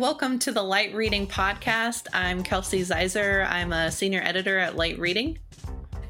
welcome to the Light Reading Podcast. I'm Kelsey Ziser. I'm a senior editor at Light Reading.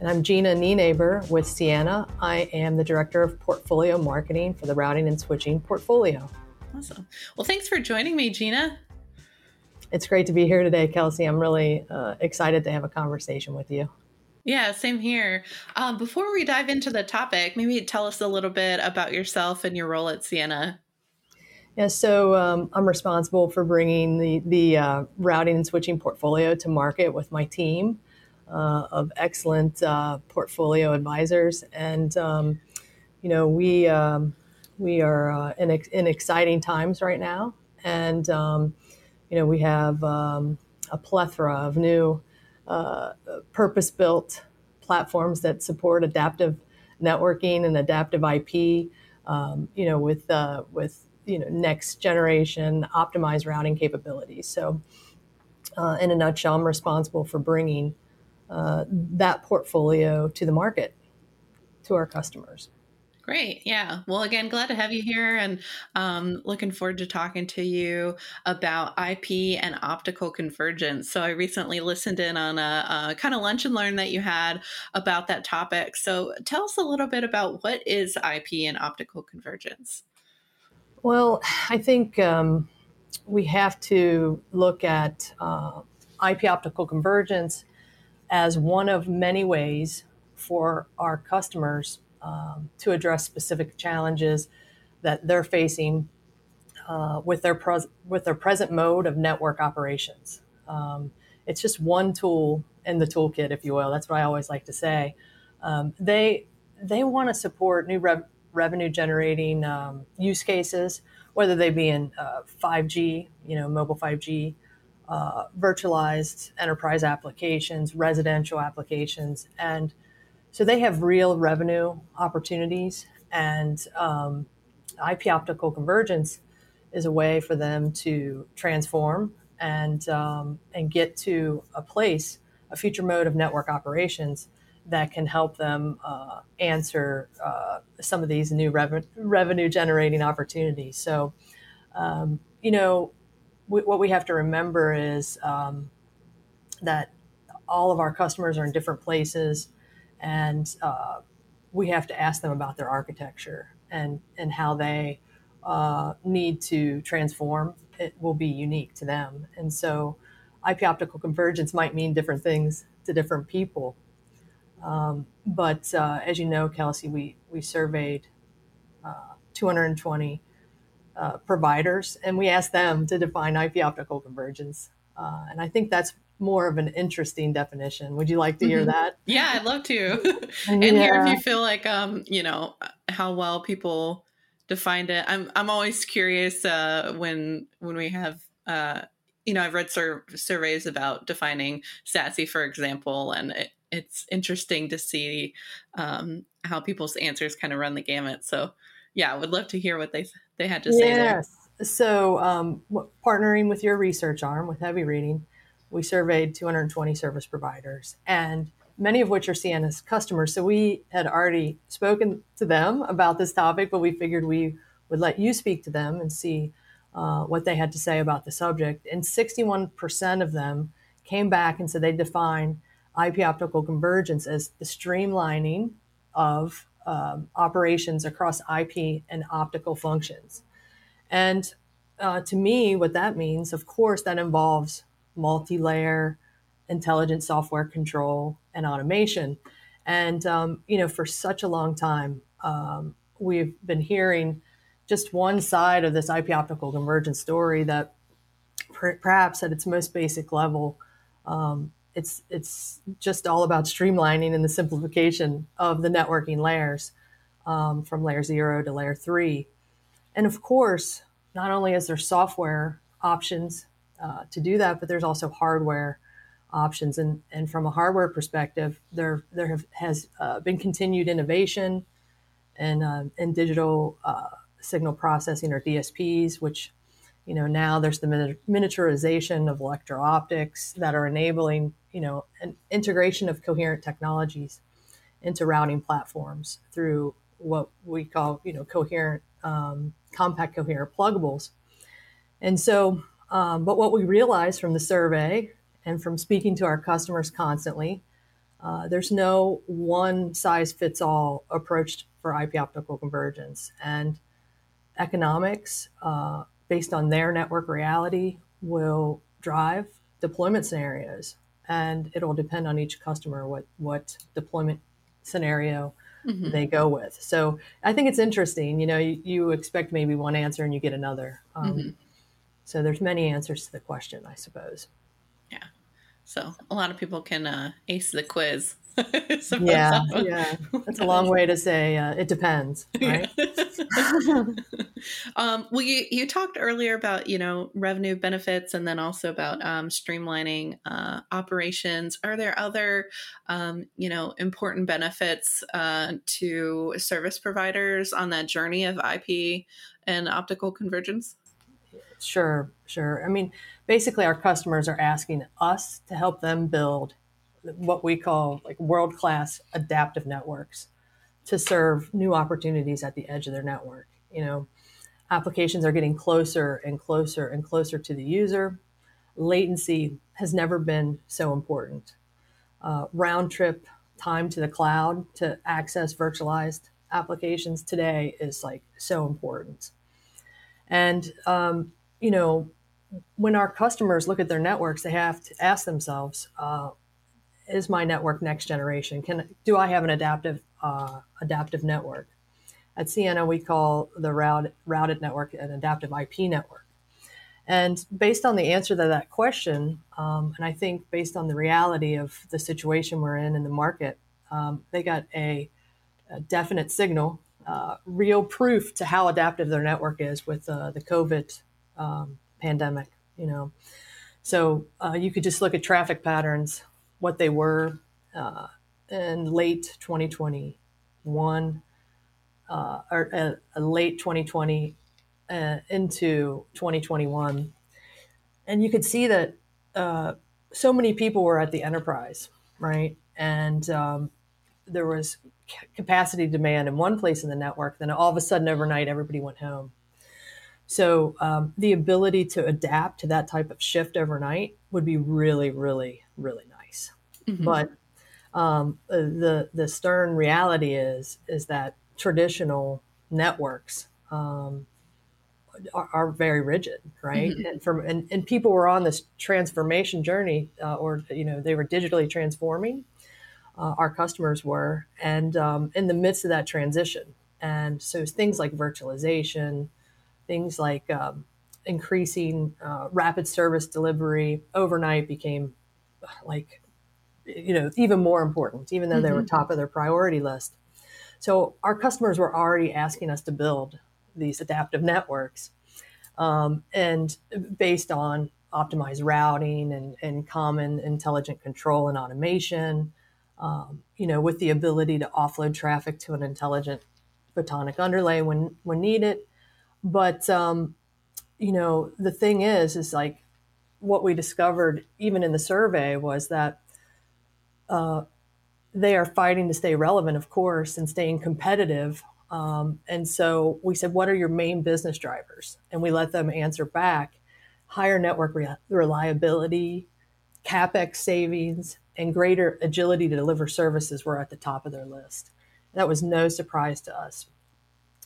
And I'm Gina Nienaber with Ciena. I am the director of portfolio marketing for the routing and switching portfolio. Awesome. Well, thanks for joining me, Gina. It's great to be here today, Kelsey. I'm really uh, excited to have a conversation with you. Yeah, same here. Um, before we dive into the topic, maybe tell us a little bit about yourself and your role at Ciena. Yeah, so um, I'm responsible for bringing the, the uh, routing and switching portfolio to market with my team uh, of excellent uh, portfolio advisors. And, um, you know, we, um, we are uh, in, in exciting times right now. And, um, you know, we have um, a plethora of new uh, purpose built platforms that support adaptive networking and adaptive IP. Um, you know, with uh, with you know next generation optimized routing capabilities. So, uh, in a nutshell, I'm responsible for bringing uh, that portfolio to the market to our customers. Great. Yeah. Well, again, glad to have you here and um, looking forward to talking to you about IP and optical convergence. So, I recently listened in on a, a kind of lunch and learn that you had about that topic. So, tell us a little bit about what is IP and optical convergence? Well, I think um, we have to look at uh, IP optical convergence as one of many ways for our customers um, to address specific challenges that they're facing uh, with their pres- with their present mode of network operations. Um, it's just one tool in the toolkit, if you will. That's what I always like to say. Um, they they want to support new rev- revenue generating um, use cases, whether they be in uh, 5G, you know, mobile 5G, uh, virtualized enterprise applications, residential applications, and so they have real revenue opportunities. And um, IP optical convergence is a way for them to transform and um, and get to a place, a future mode of network operations that can help them uh, answer uh, some of these new rev- revenue generating opportunities. So, um, you know, w- what we have to remember is um, that all of our customers are in different places, and uh, we have to ask them about their architecture and and how they uh, need to transform. It will be unique to them, and so. IP optical convergence might mean different things to different people. Um, but uh, as you know, Kelsey, we, we surveyed uh, 220 uh, providers and we asked them to define IP optical convergence. Uh, and I think that's more of an interesting definition. Would you like to hear mm-hmm. that? Yeah, I'd love to. and yeah. hear if you feel like, um, you know, how well people defined it. I'm, I'm always curious uh, when, when we have, uh, you know, I've read sur- surveys about defining SASE, for example, and it, it's interesting to see um, how people's answers kind of run the gamut. So, yeah, I would love to hear what they they had to say yes. there. So, um, partnering with your research arm with Heavy Reading, we surveyed 220 service providers, and many of which are Ciena's customers. So we had already spoken to them about this topic, but we figured we would let you speak to them and see uh, what they had to say about the subject. And 61% of them came back and said they define IP optical convergence as the streamlining of um, operations across IP and optical functions. And uh, to me, what that means, of course, that involves multi layer intelligent software control and automation. And, um, you know, for such a long time, um, we've been hearing just one side of this IP optical convergence story that per- perhaps at its most basic level, um, it's it's just all about streamlining and the simplification of the networking layers um, from layer zero to layer three. And of course, not only is there software options uh, to do that, but there's also hardware options. And, and from a hardware perspective, there there have, has uh, been continued innovation in, uh, in digital uh, signal processing or DSPs, which you know now there's the miniaturization of electro optics that are enabling you know an integration of coherent technologies into routing platforms through what we call you know coherent um, compact coherent pluggables and so Um, but what we realized from the survey and from speaking to our customers constantly, uh, there's no one size fits all approach for IP optical convergence. And economics, uh, based on their network reality, will drive deployment scenarios. And it'll depend on each customer what, what deployment scenario mm-hmm. they go with. So I think it's interesting. You know, you, you, expect maybe one answer and you get another. Um, mm-hmm. So there's many answers to the question, I suppose. Yeah. So a lot of people can uh, ace the quiz. yeah, yeah. That's a long way to say uh, it depends, right? um, well, you, you talked earlier about you know revenue benefits, and then also about um, streamlining uh, operations. Are there other um, you know important benefits uh, to service providers on that journey of IP and optical convergence? Sure, sure. I mean, basically, our customers are asking us to help them build what we call like world class adaptive networks to serve new opportunities at the edge of their network. You know, applications are getting closer and closer and closer to the user. Latency has never been so important. Uh, round trip time to the cloud to access virtualized applications today is like so important. And, um, you know, when our customers look at their networks, they have to ask themselves, uh, is my network next generation? Can do I have an adaptive uh, adaptive network? At Ciena, we call the route, routed network an adaptive IP network. And based on the answer to that question, um, and I think based on the reality of the situation we're in in the market, um, they got a, a definite signal, uh, real proof to how adaptive their network is with uh, the COVID um, pandemic. You know, so uh, you could just look at traffic patterns what they were uh, in late 2021 uh, or uh, late 2020 uh, into 2021. And you could see that uh, so many people were at the enterprise, right? And um, there was capacity demand in one place in the network. Then all of a sudden, overnight, everybody went home. So um, the ability to adapt to that type of shift overnight would be really, really, really Mm-hmm. But um, the the stern reality is is that traditional networks um, are, are, very rigid, right? Mm-hmm. And from and, and people were on this transformation journey, uh, or you know, they were digitally transforming. Uh, our customers were, and um, in the midst of that transition, and so things like virtualization, things like um, increasing uh, rapid service delivery overnight became like you know, even more important, even though mm-hmm. they were mm-hmm. top of their priority list. So our customers were already asking us to build these adaptive networks, um, and based on optimized routing and, and common intelligent control and automation, um, you know, with the ability to offload traffic to an intelligent photonic underlay when when needed. But um, you know, the thing is, is like what we discovered even in the survey was that uh, they are fighting to stay relevant, of course, and staying competitive. Um, and so we said, what are your main business drivers? And we let them answer back higher network re- reliability, capex savings, and greater agility to deliver services were at the top of their list. That was no surprise to us.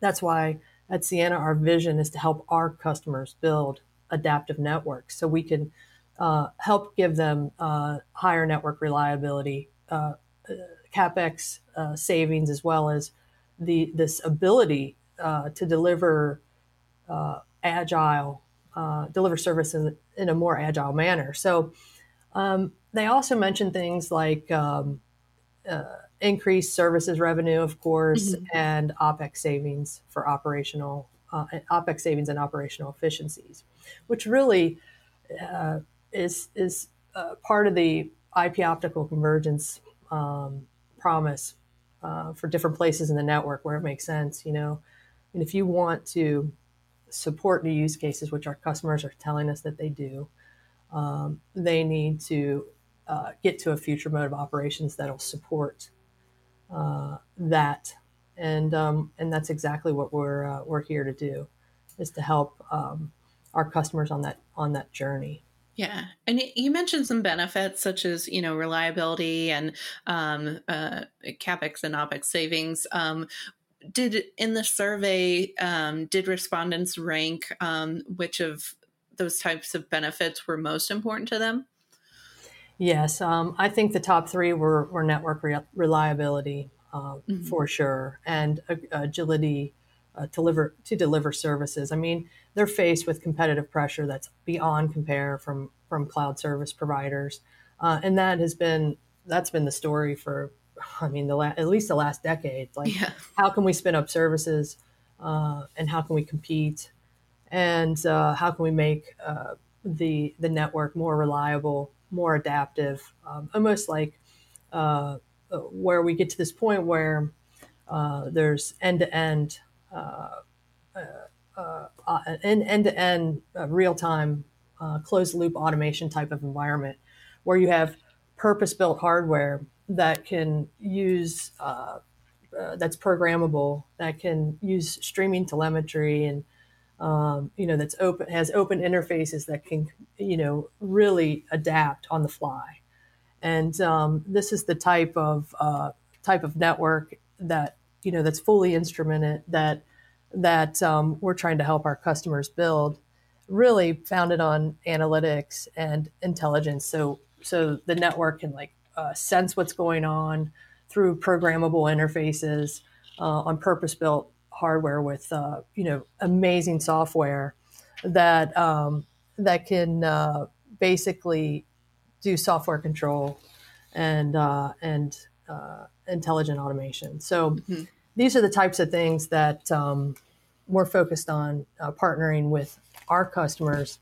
That's why at Ciena, our vision is to help our customers build adaptive networks so we can uh, help give them uh, higher network reliability, uh, capex uh, savings, as well as the this ability uh, to deliver uh, agile, deliver service in, in, a more agile manner. So um, they also mentioned things like um, increased services revenue, of course, mm-hmm. and OPEX savings for operational OPEX savings and operational efficiencies, which really uh, is is uh, part of the IP optical convergence um, promise uh, for different places in the network where it makes sense. You know, and if you want to support new use cases, which our customers are telling us that they do, um, they need to uh, get to a future mode of operations that'll support uh, that, and um, and that's exactly what we're uh, we're here to do, is to help um, our customers on that on that journey. Yeah, and you mentioned some benefits such as you know reliability and um, uh, capex and opex savings. Um, did in the survey um, did respondents rank um, which of those types of benefits were most important to them? Yes, um, I think the top three were, were network re- reliability uh, mm-hmm. for sure, and uh, agility uh, to deliver to deliver services. I mean, they're faced with competitive pressure that's beyond compare from from cloud service providers, uh, and that has been that's been the story for, I mean, the la- at least the last decade. Like, yeah. how can we spin up services, uh, and how can we compete, and uh, how can we make uh, the the network more reliable, more adaptive, um, almost like uh, where we get to this point where there's end to end uh, an end-to-end uh, real-time uh, closed-loop automation type of environment where you have purpose-built hardware that can use uh, uh, that's programmable that can use streaming telemetry and um, you know that's open has open interfaces that can you know really adapt on the fly. And um, this is the type of uh, type of network that you know that's fully instrumented that that um, we're trying to help our customers build really founded on analytics and intelligence. So so the network can like uh, sense what's going on through programmable interfaces uh, on purpose built hardware with uh, you know amazing software that um, that can uh, basically do software control and uh, and uh, intelligent automation. So mm-hmm. these are the types of things that um, we're focused on uh, partnering with our customers.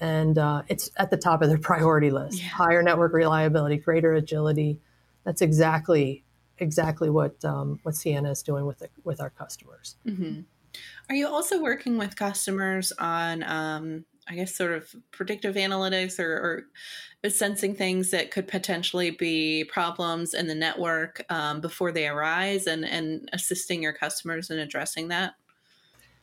And uh, it's at the top of their priority list. Yeah. higher network reliability greater agility. That's exactly exactly what um, what Ciena is doing with the, with our customers. Mm-hmm. are you also working with customers on um, I guess, sort of predictive analytics or, or, sensing things that could potentially be problems in the network um, before they arise and, and assisting your customers in addressing that?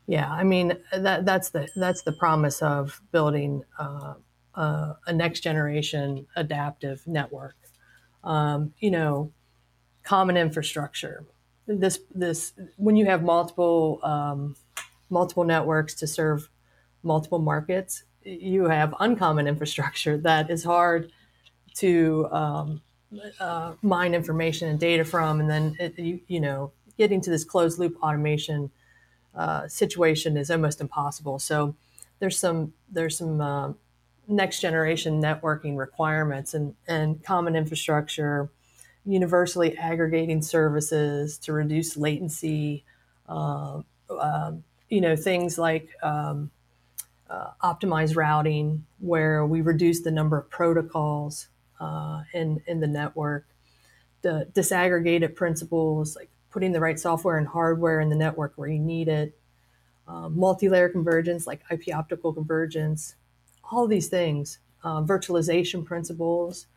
Yeah, I mean that that's the that's the promise of building uh, uh, a next generation adaptive network. Um, you know, common infrastructure. This this when you have multiple um, multiple networks to serve multiple markets, you have uncommon infrastructure that is hard to um, uh, mine information and data from, and then it, you, you, know getting to this closed loop automation uh, situation is almost impossible. So there's some there's some uh, next generation networking requirements and and common infrastructure, universally aggregating services to reduce latency. Uh, um, you know things like um, uh, routing where we reduce the number of protocols uh, in, in the network, the disaggregated principles like putting the right software and hardware in the network where you need it, uh, multi-layer convergence like IP optical convergence, all these things, uh, virtualization principles,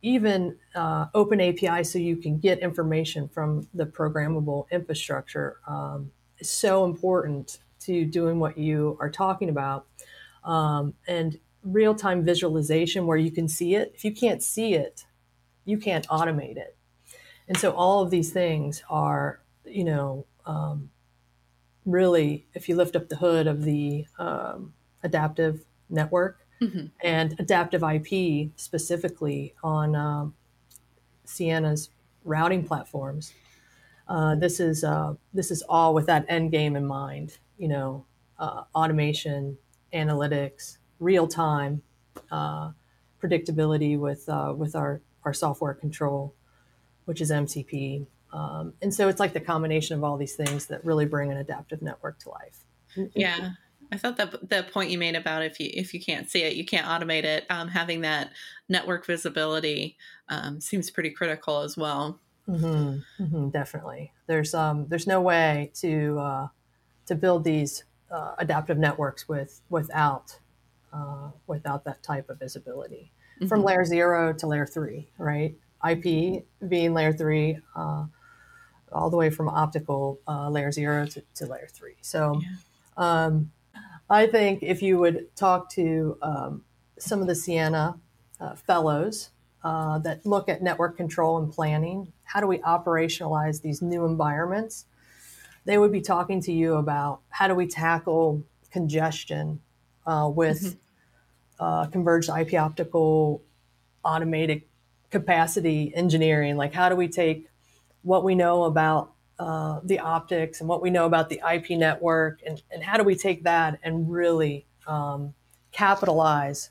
even uh, open API so you can get information from the programmable infrastructure um, is so important to doing what you are talking about. Um, and real time visualization where you can see it. If you can't see it, you can't automate it. And so all of these things are, you know, um, really, if you lift up the hood of the um, adaptive network mm-hmm. and adaptive IP specifically on um, Ciena's routing platforms, uh, this is uh, this is all with that end game in mind you know, uh, automation, analytics, real time uh, predictability with uh, with our our software control, which is MCP. Um, and so it's like the combination of all these things that really bring an adaptive network to life. Yeah. I thought that the point you made about if you if you can't see it, you can't automate it. Um, having that network visibility um, seems pretty critical as well. Mm-hmm, mm-hmm, definitely, there's um, there's no way to uh, to build these uh, adaptive networks with without uh, without that type of visibility mm-hmm. from layer zero to layer three, right? IP being layer three, uh, all the way from optical uh, layer zero to, to, layer three. So, yeah. um, I think if you would talk to um, some of the Ciena uh, fellows uh, that look at network control and planning, how do we operationalize these new environments? They would be talking to you about how do we tackle congestion uh, with mm-hmm. Uh, converged IP optical automated capacity engineering. Like, how do we take what we know about uh, the optics and what we know about the IP network, and, and how do we take that and really um, capitalize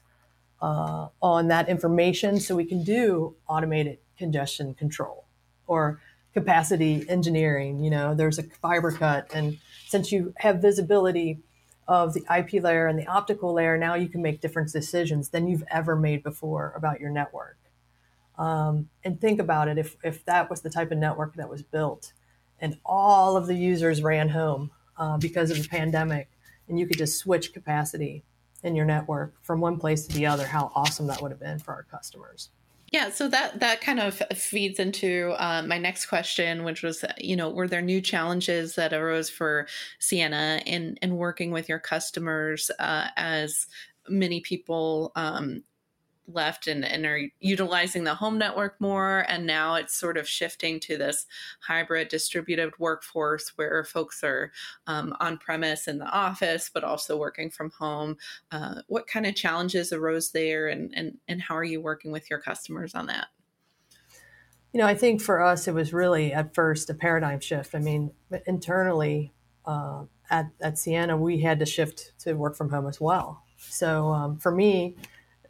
uh, on that information so we can do automated congestion control or capacity engineering. You know, there's a fiber cut, and since you have visibility of the IP layer and the optical layer, now you can make different decisions than you've ever made before about your network. Um, and think about it if, if that was the type of network that was built and all of the users ran home uh, because of the pandemic and you could just switch capacity in your network from one place to the other, how awesome that would have been for our customers. Yeah, so that that kind of feeds into uh, my next question, which was, you know, were there new challenges that arose for Ciena in in working with your customers uh, as many people um, left and, and are utilizing the home network more. And now it's sort of shifting to this hybrid distributed workforce where folks are um, on premise in the office, but also working from home. Uh, what kind of challenges arose there and, and, and how are you working with your customers on that? You know, I think for us, it was really at first a paradigm shift. I mean, internally uh, at, at Ciena, we had to shift to work from home as well. So um, for me,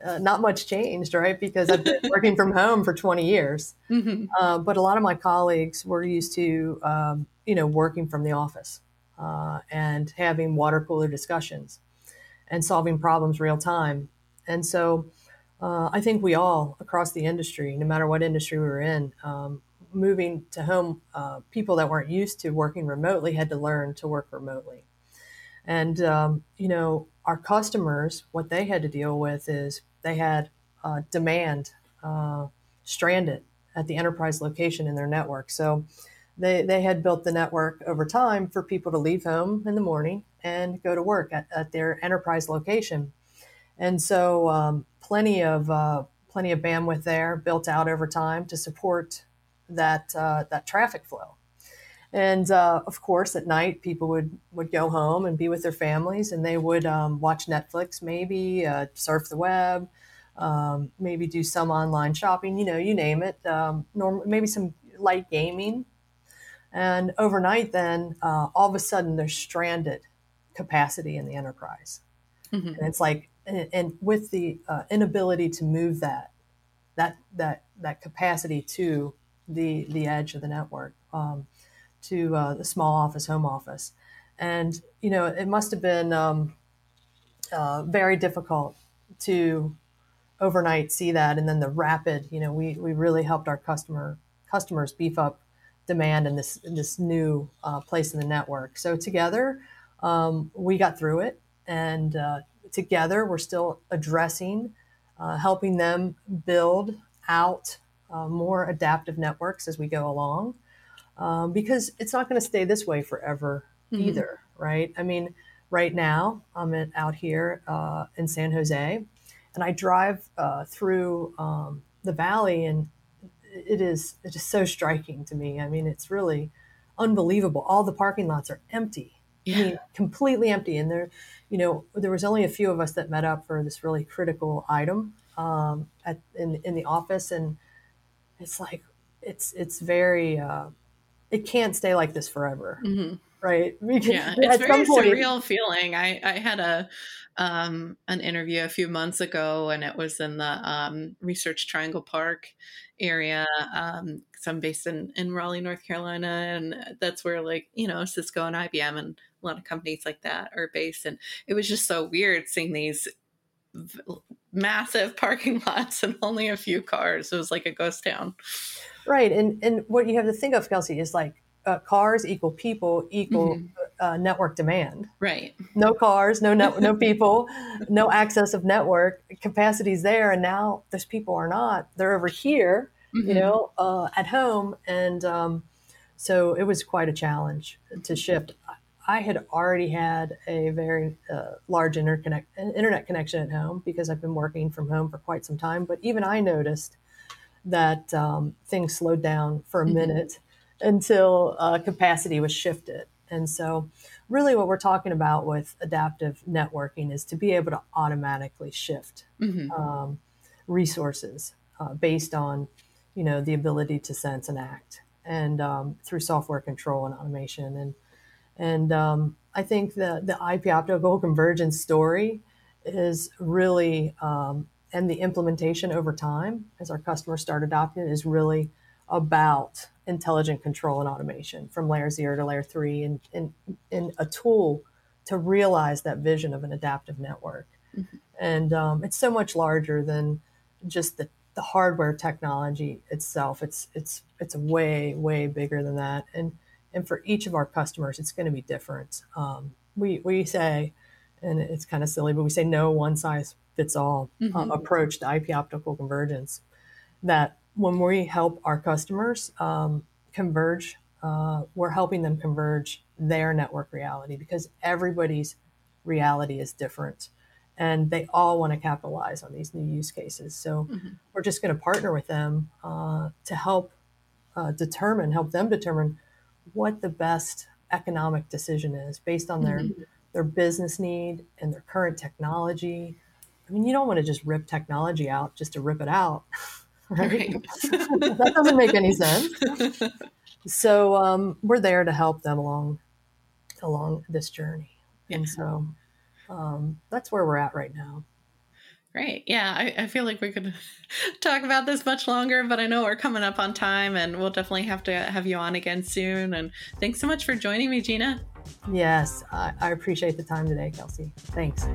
uh, not much changed, right? Because I've been working from home for 20 years. Mm-hmm. Uh, but a lot of my colleagues were used to, um, you know, working from the office uh, and having water cooler discussions and solving problems real time. And so uh, I think we all across the industry, no matter what industry we were in, um, moving to home, uh, people that weren't used to working remotely had to learn to work remotely. And, um, you know, our customers, what they had to deal with is they had uh, demand uh, stranded at the enterprise location in their network. So they, they had built the network over time for people to leave home in the morning and go to work at, at their enterprise location. And so um, plenty of uh, plenty of bandwidth there built out over time to support that uh, that traffic flow. And uh, of course, at night, people would, would go home and be with their families, and they would um, watch Netflix, maybe uh, surf the web, um, maybe do some online shopping. You know, you name it. Um, norm- maybe some light gaming. And overnight, then uh, all of a sudden, there's stranded capacity in the enterprise, mm-hmm. and it's like, and, and with the uh, inability to move that, that that that capacity to the the edge of the network. Um, to uh, the small office, home office. And, you know, it must have been um, uh, very difficult to overnight see that. And then the rapid, you know, we, we really helped our customer customers beef up demand in this, in this new uh, place in the network. So together, um, we got through it. And uh, together, we're still addressing, uh, helping them build out uh, more adaptive networks as we go along um, because it's not going to stay this way forever mm-hmm. either, right? I mean, right now I'm at, out here uh, in San Jose, and I drive uh, through um, the valley, and it is it is so striking to me. I mean, it's really unbelievable. All the parking lots are empty. Yeah. I mean, completely empty. And there, you know, there was only a few of us that met up for this really critical item um, at in in the office, and it's like it's it's very uh, it can't stay like this forever. Mm-hmm. Right. Because yeah. It's very point, surreal feeling. I, I had a, um, an interview a few months ago and it was in the, um, research triangle park area. Um, cause I'm based in, in Raleigh, North Carolina. And that's where like, you know, Cisco and IBM and a lot of companies like that are based. And it was just so weird seeing these massive parking lots and only a few cars. It was like a ghost town. Right, and and what you have to think of, Kelsey, is like uh, cars equal people equal mm-hmm. uh, network demand. Right. No cars, no net, no people, no access of network capacities there, and now those people are not. They're over here, mm-hmm. you know, uh, at home, and um, so it was quite a challenge to shift. I had already had a very uh, large interconnect, internet connection at home because I've been working from home for quite some time. But even I noticed that um, things slowed down for a mm-hmm. minute until uh, capacity was shifted. And so, really, what we're talking about with adaptive networking is to be able to automatically shift mm-hmm. um, resources uh, based on, you know, the ability to sense and act, and um, through software control and automation. And and um, I think the the IP optical convergence story is really um, and the implementation over time as our customers start adopting is really about intelligent control and automation from layer zero to layer three and, and, and a tool to realize that vision of an adaptive network. Mm-hmm. And um, it's so much larger than just the, the hardware technology itself. It's, it's, it's way, way bigger than that. And, and for each of our customers, it's going to be different. Um, we, we say, and it's kind of silly, but we say no one size fits all mm-hmm. uh, approach to IP optical convergence. That when we help our customers um, converge, uh, we're helping them converge their network reality because everybody's reality is different and they all want to capitalize on these new use cases. So mm-hmm. we're just going to partner with them uh, to help uh, determine, help them determine what the best economic decision is based on their mm-hmm. their business need and their current technology. I mean, you don't want to just rip technology out just to rip it out. right? right. that doesn't make any sense. So um, we're there to help them along along this journey, yeah. and so um, that's where we're at right now. Great. Yeah, I, I, feel like we could talk about this much longer, but I know we're coming up on time and we'll definitely have to have you on again soon. And thanks so much for joining me, Gina. Yes, I, I appreciate the time today, Kelsey. Thanks.